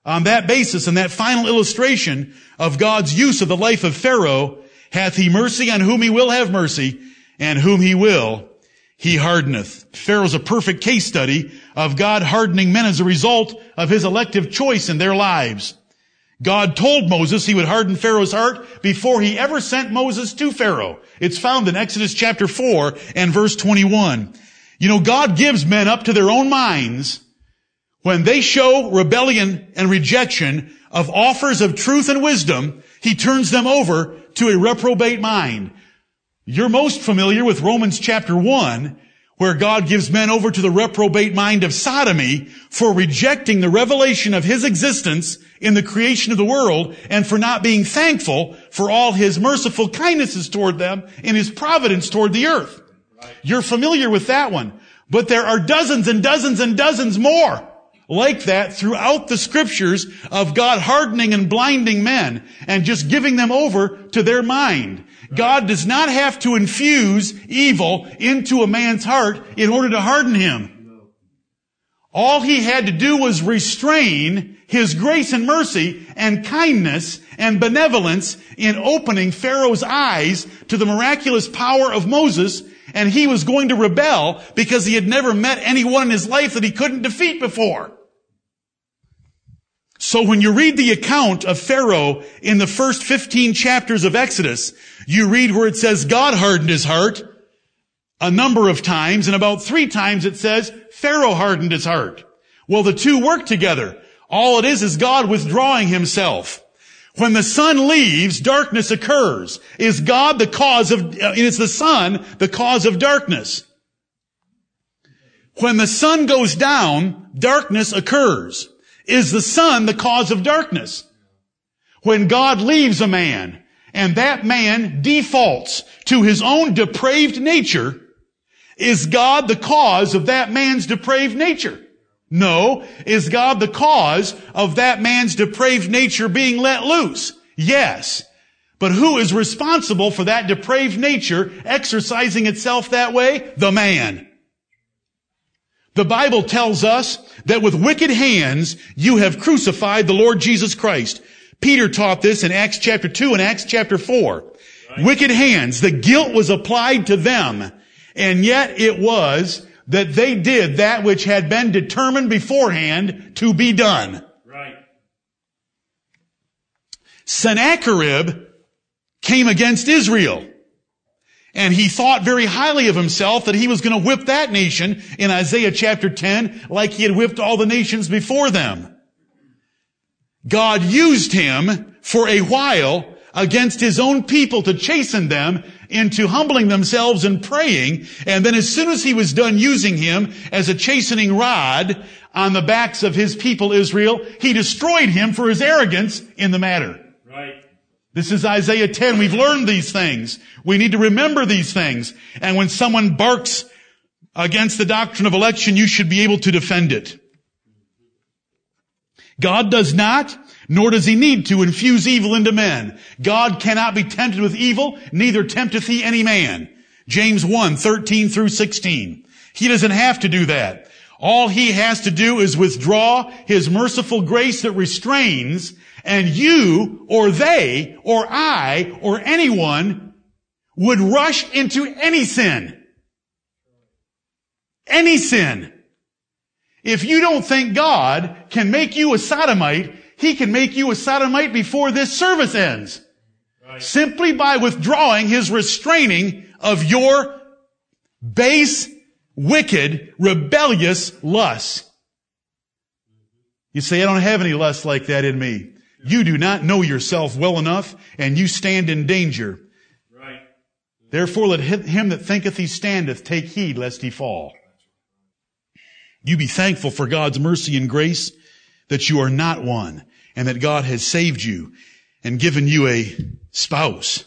on that basis and that final illustration of God's use of the life of Pharaoh, hath he mercy on whom he will have mercy, and whom he will, he hardeneth. Pharaoh's a perfect case study of God hardening men as a result of his elective choice in their lives. God told Moses he would harden Pharaoh's heart before he ever sent Moses to Pharaoh. It's found in Exodus chapter 4 and verse 21. You know, God gives men up to their own minds when they show rebellion and rejection of offers of truth and wisdom, he turns them over to a reprobate mind. You're most familiar with Romans chapter 1, where God gives men over to the reprobate mind of sodomy for rejecting the revelation of His existence in the creation of the world and for not being thankful for all His merciful kindnesses toward them and His providence toward the earth. You're familiar with that one. But there are dozens and dozens and dozens more like that throughout the scriptures of God hardening and blinding men and just giving them over to their mind. God does not have to infuse evil into a man's heart in order to harden him. All he had to do was restrain his grace and mercy and kindness and benevolence in opening Pharaoh's eyes to the miraculous power of Moses and he was going to rebel because he had never met anyone in his life that he couldn't defeat before. So when you read the account of Pharaoh in the first 15 chapters of Exodus, you read where it says God hardened his heart a number of times, and about three times it says Pharaoh hardened his heart. Well, the two work together. All it is is God withdrawing himself. When the sun leaves, darkness occurs. Is God the cause of, uh, is the sun the cause of darkness? When the sun goes down, darkness occurs. Is the sun the cause of darkness? When God leaves a man and that man defaults to his own depraved nature, is God the cause of that man's depraved nature? No. Is God the cause of that man's depraved nature being let loose? Yes. But who is responsible for that depraved nature exercising itself that way? The man. The Bible tells us that with wicked hands you have crucified the Lord Jesus Christ. Peter taught this in Acts chapter 2 and Acts chapter 4. Right. Wicked hands, the guilt was applied to them. And yet it was that they did that which had been determined beforehand to be done. Right. Sennacherib came against Israel. And he thought very highly of himself that he was going to whip that nation in Isaiah chapter 10 like he had whipped all the nations before them. God used him for a while against his own people to chasten them into humbling themselves and praying. And then as soon as he was done using him as a chastening rod on the backs of his people Israel, he destroyed him for his arrogance in the matter. This is Isaiah 10. We've learned these things. We need to remember these things. And when someone barks against the doctrine of election, you should be able to defend it. God does not, nor does he need to infuse evil into men. God cannot be tempted with evil, neither tempteth he any man. James 1, 13 through 16. He doesn't have to do that. All he has to do is withdraw his merciful grace that restrains, and you, or they, or I, or anyone would rush into any sin. Any sin. If you don't think God can make you a sodomite, He can make you a sodomite before this service ends. Right. Simply by withdrawing His restraining of your base, wicked, rebellious lusts. You say, I don't have any lust like that in me. You do not know yourself well enough and you stand in danger. Right. Therefore let him that thinketh he standeth take heed lest he fall. You be thankful for God's mercy and grace that you are not one and that God has saved you and given you a spouse.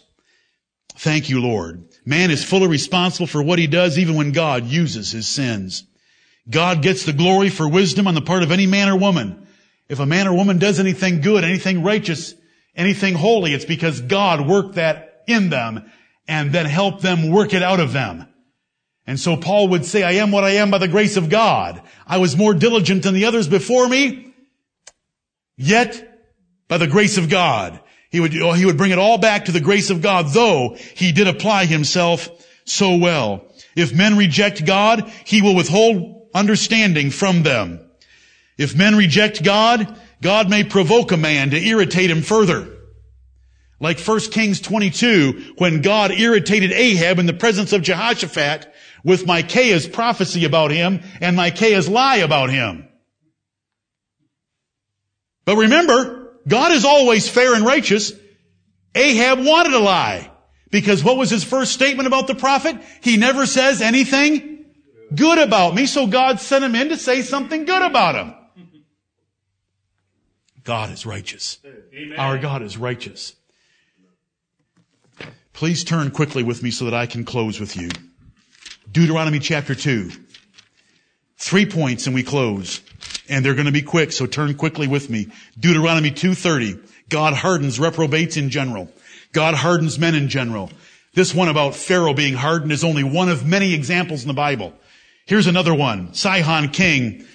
Thank you, Lord. Man is fully responsible for what he does even when God uses his sins. God gets the glory for wisdom on the part of any man or woman. If a man or woman does anything good, anything righteous, anything holy, it's because God worked that in them and then helped them work it out of them. And so Paul would say, I am what I am by the grace of God. I was more diligent than the others before me, yet by the grace of God. He would, oh, he would bring it all back to the grace of God, though he did apply himself so well. If men reject God, he will withhold understanding from them. If men reject God, God may provoke a man to irritate him further. Like 1 Kings 22, when God irritated Ahab in the presence of Jehoshaphat with Micaiah's prophecy about him and Micaiah's lie about him. But remember, God is always fair and righteous. Ahab wanted a lie. Because what was his first statement about the prophet? He never says anything good about me, so God sent him in to say something good about him. God is righteous. Amen. Our God is righteous. Please turn quickly with me so that I can close with you. Deuteronomy chapter 2. Three points and we close. And they're going to be quick, so turn quickly with me. Deuteronomy 2.30. God hardens reprobates in general. God hardens men in general. This one about Pharaoh being hardened is only one of many examples in the Bible. Here's another one. Sihon king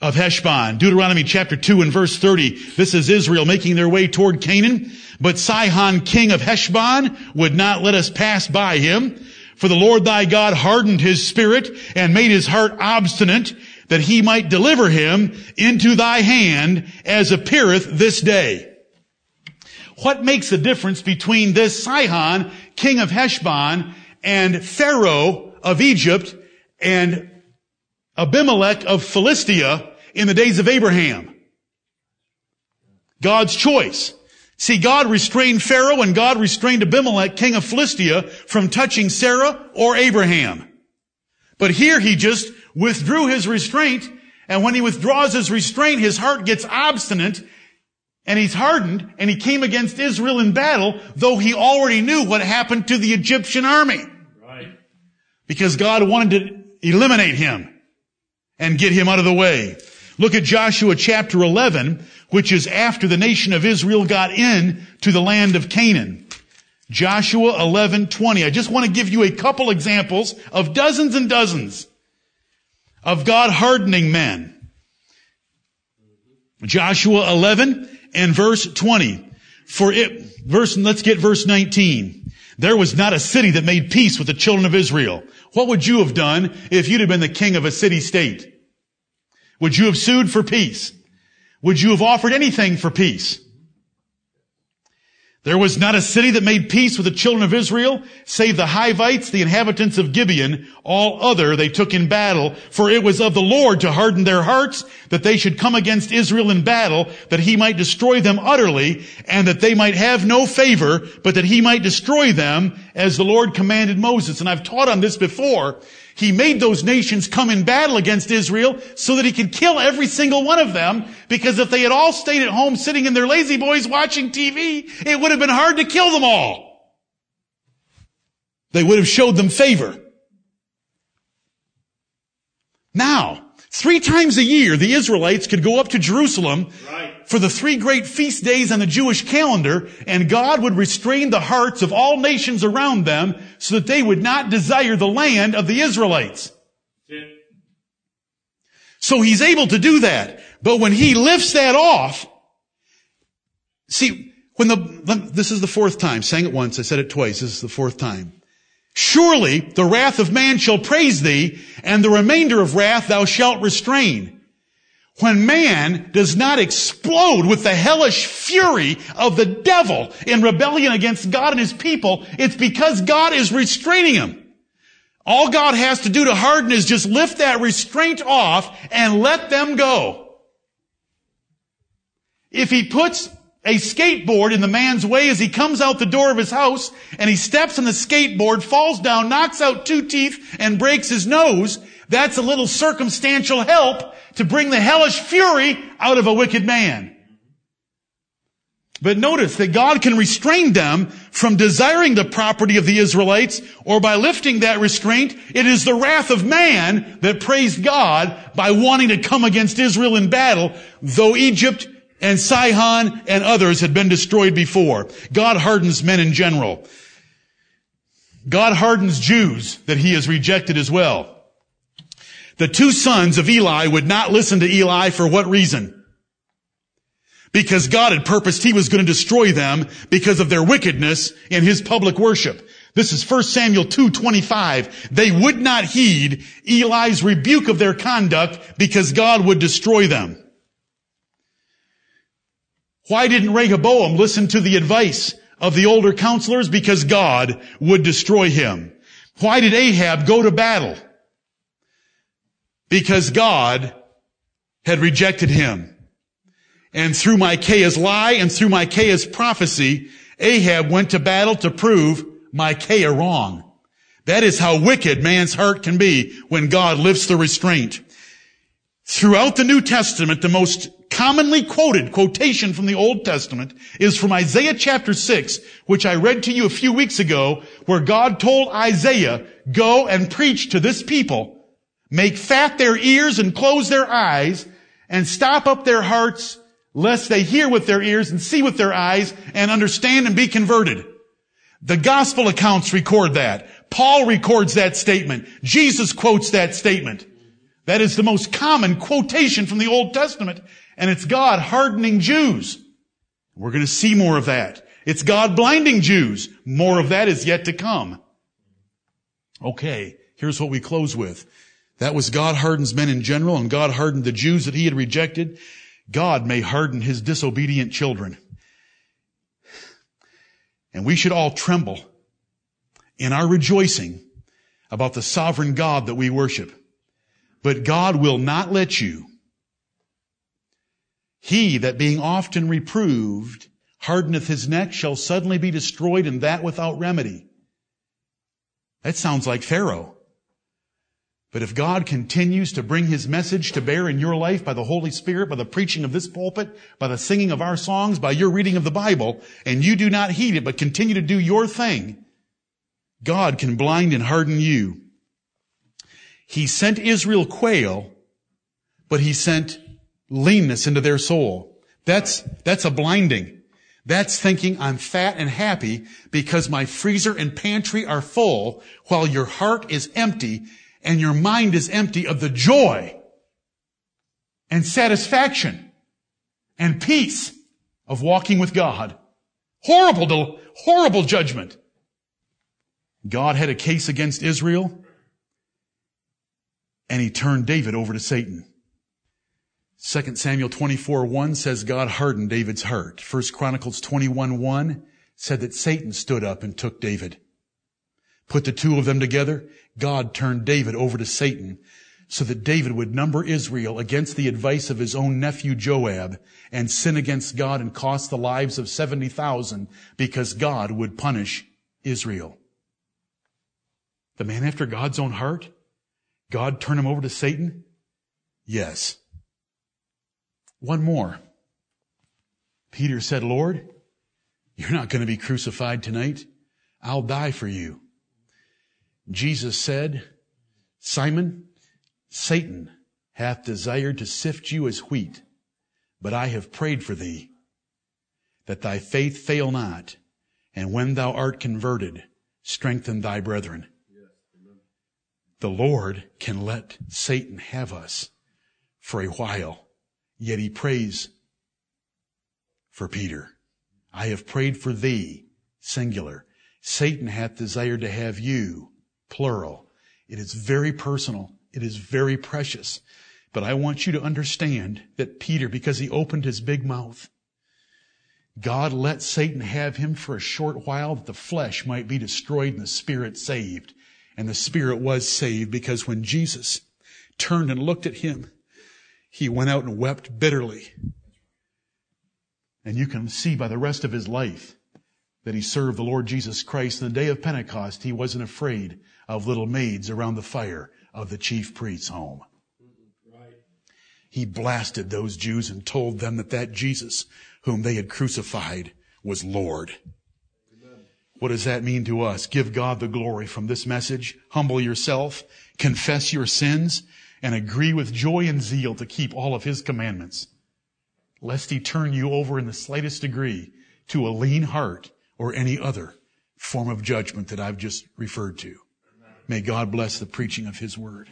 of Heshbon. Deuteronomy chapter 2 and verse 30. This is Israel making their way toward Canaan. But Sihon king of Heshbon would not let us pass by him. For the Lord thy God hardened his spirit and made his heart obstinate that he might deliver him into thy hand as appeareth this day. What makes the difference between this Sihon, king of Heshbon, and Pharaoh of Egypt and Abimelech of Philistia in the days of Abraham? God's choice. See, God restrained Pharaoh and God restrained Abimelech, king of Philistia, from touching Sarah or Abraham. But here he just withdrew his restraint, and when he withdraws his restraint, his heart gets obstinate, and he's hardened, and he came against Israel in battle, though he already knew what happened to the Egyptian army. Right. Because God wanted to eliminate him and get him out of the way. Look at Joshua chapter 11, which is after the nation of Israel got in to the land of Canaan. Joshua 11:20. I just want to give you a couple examples of dozens and dozens of God hardening men. Joshua 11 and verse 20. For it, verse, let's get verse 19. There was not a city that made peace with the children of Israel. What would you have done if you'd have been the king of a city state? Would you have sued for peace? Would you have offered anything for peace? There was not a city that made peace with the children of Israel, save the Hivites, the inhabitants of Gibeon. All other they took in battle, for it was of the Lord to harden their hearts, that they should come against Israel in battle, that he might destroy them utterly, and that they might have no favor, but that he might destroy them, as the Lord commanded Moses. And I've taught on this before. He made those nations come in battle against Israel so that he could kill every single one of them because if they had all stayed at home sitting in their lazy boys watching TV, it would have been hard to kill them all. They would have showed them favor. Now, three times a year, the Israelites could go up to Jerusalem Right. for the three great feast days on the Jewish calendar, and God would restrain the hearts of all nations around them so that they would not desire the land of the Israelites. So he's able to do that. But when he lifts that off, see, when the, this is the fourth time, sang it once, I said it twice, this is the fourth time. Surely the wrath of man shall praise thee, and the remainder of wrath thou shalt restrain. When man does not explode with the hellish fury of the devil in rebellion against God and his people, it's because God is restraining him. All God has to do to harden is just lift that restraint off and let them go. If he puts a skateboard in the man's way as he comes out the door of his house and he steps on the skateboard, falls down, knocks out two teeth and breaks his nose, that's a little circumstantial help to bring the hellish fury out of a wicked man. But notice that God can restrain them from desiring the property of the Israelites, or by lifting that restraint, it is the wrath of man that praised God by wanting to come against Israel in battle, though Egypt and Sihon and others had been destroyed before. God hardens men in general. God hardens Jews that he has rejected as well. The two sons of Eli would not listen to Eli for what reason? because God had purposed he was going to destroy them because of their wickedness in his public worship. This is 1 Samuel 2:25. They would not heed Eli's rebuke of their conduct because God would destroy them. Why didn't Rehoboam listen to the advice of the older counselors? Because God would destroy him. Why did Ahab go to battle? Because God had rejected him. And through Micaiah's lie and through Micaiah's prophecy, Ahab went to battle to prove Micaiah wrong. That is how wicked man's heart can be when God lifts the restraint. Throughout the New Testament, the most commonly quoted quotation from the Old Testament is from Isaiah chapter 6, which I read to you a few weeks ago, where God told Isaiah, go and preach to this people, make fat their ears and close their eyes, and stop up their hearts lest they hear with their ears and see with their eyes and understand and be converted. The gospel accounts record that. Paul records that statement. Jesus quotes that statement. That is the most common quotation from the Old Testament. And it's God hardening Jews. We're going to see more of that. It's God blinding Jews. More of that is yet to come. Okay, here's what we close with. That was God hardens men in general and God hardened the Jews that he had rejected. God may harden his disobedient children. And we should all tremble in our rejoicing about the sovereign God that we worship. But God will not let you. He that being often reproved hardeneth his neck shall suddenly be destroyed and that without remedy. That sounds like Pharaoh. But if God continues to bring His message to bear in your life by the Holy Spirit, by the preaching of this pulpit, by the singing of our songs, by your reading of the Bible, and you do not heed it, but continue to do your thing, God can blind and harden you. He sent Israel quail, but He sent leanness into their soul. That's, that's a blinding. That's thinking I'm fat and happy because my freezer and pantry are full while your heart is empty and your mind is empty of the joy and satisfaction and peace of walking with God. Horrible, horrible judgment. God had a case against Israel and he turned David over to Satan. 2 Samuel 24, 1 says God hardened David's heart. 1 Chronicles 21, 1 said that Satan stood up and took David. Put the two of them together, God turned David over to Satan so that David would number Israel against the advice of his own nephew Joab and sin against God and cost the lives of 70,000 because God would punish Israel. The man after God's own heart? God turn him over to Satan? Yes. One more. Peter said, Lord, you're not going to be crucified tonight. I'll die for you. Jesus said, Simon, Satan hath desired to sift you as wheat, but I have prayed for thee, that thy faith fail not, and when thou art converted, strengthen thy brethren. The Lord can let Satan have us for a while, yet he prays for Peter. I have prayed for thee, singular. Satan hath desired to have you, plural. It is very personal. It is very precious. But I want you to understand that Peter, because he opened his big mouth, God let Satan have him for a short while that the flesh might be destroyed and the spirit saved. And the spirit was saved because when Jesus turned and looked at him, he went out and wept bitterly. And you can see by the rest of his life that he served the Lord Jesus Christ. In the day of Pentecost, he wasn't afraid of little maids around the fire of the chief priest's home. He blasted those Jews and told them that that Jesus whom they had crucified was Lord. What does that mean to us? Give God the glory from this message. Humble yourself, confess your sins, and agree with joy and zeal to keep all of His commandments. Lest He turn you over in the slightest degree to a lean heart or any other form of judgment that I've just referred to. May God bless the preaching of His word.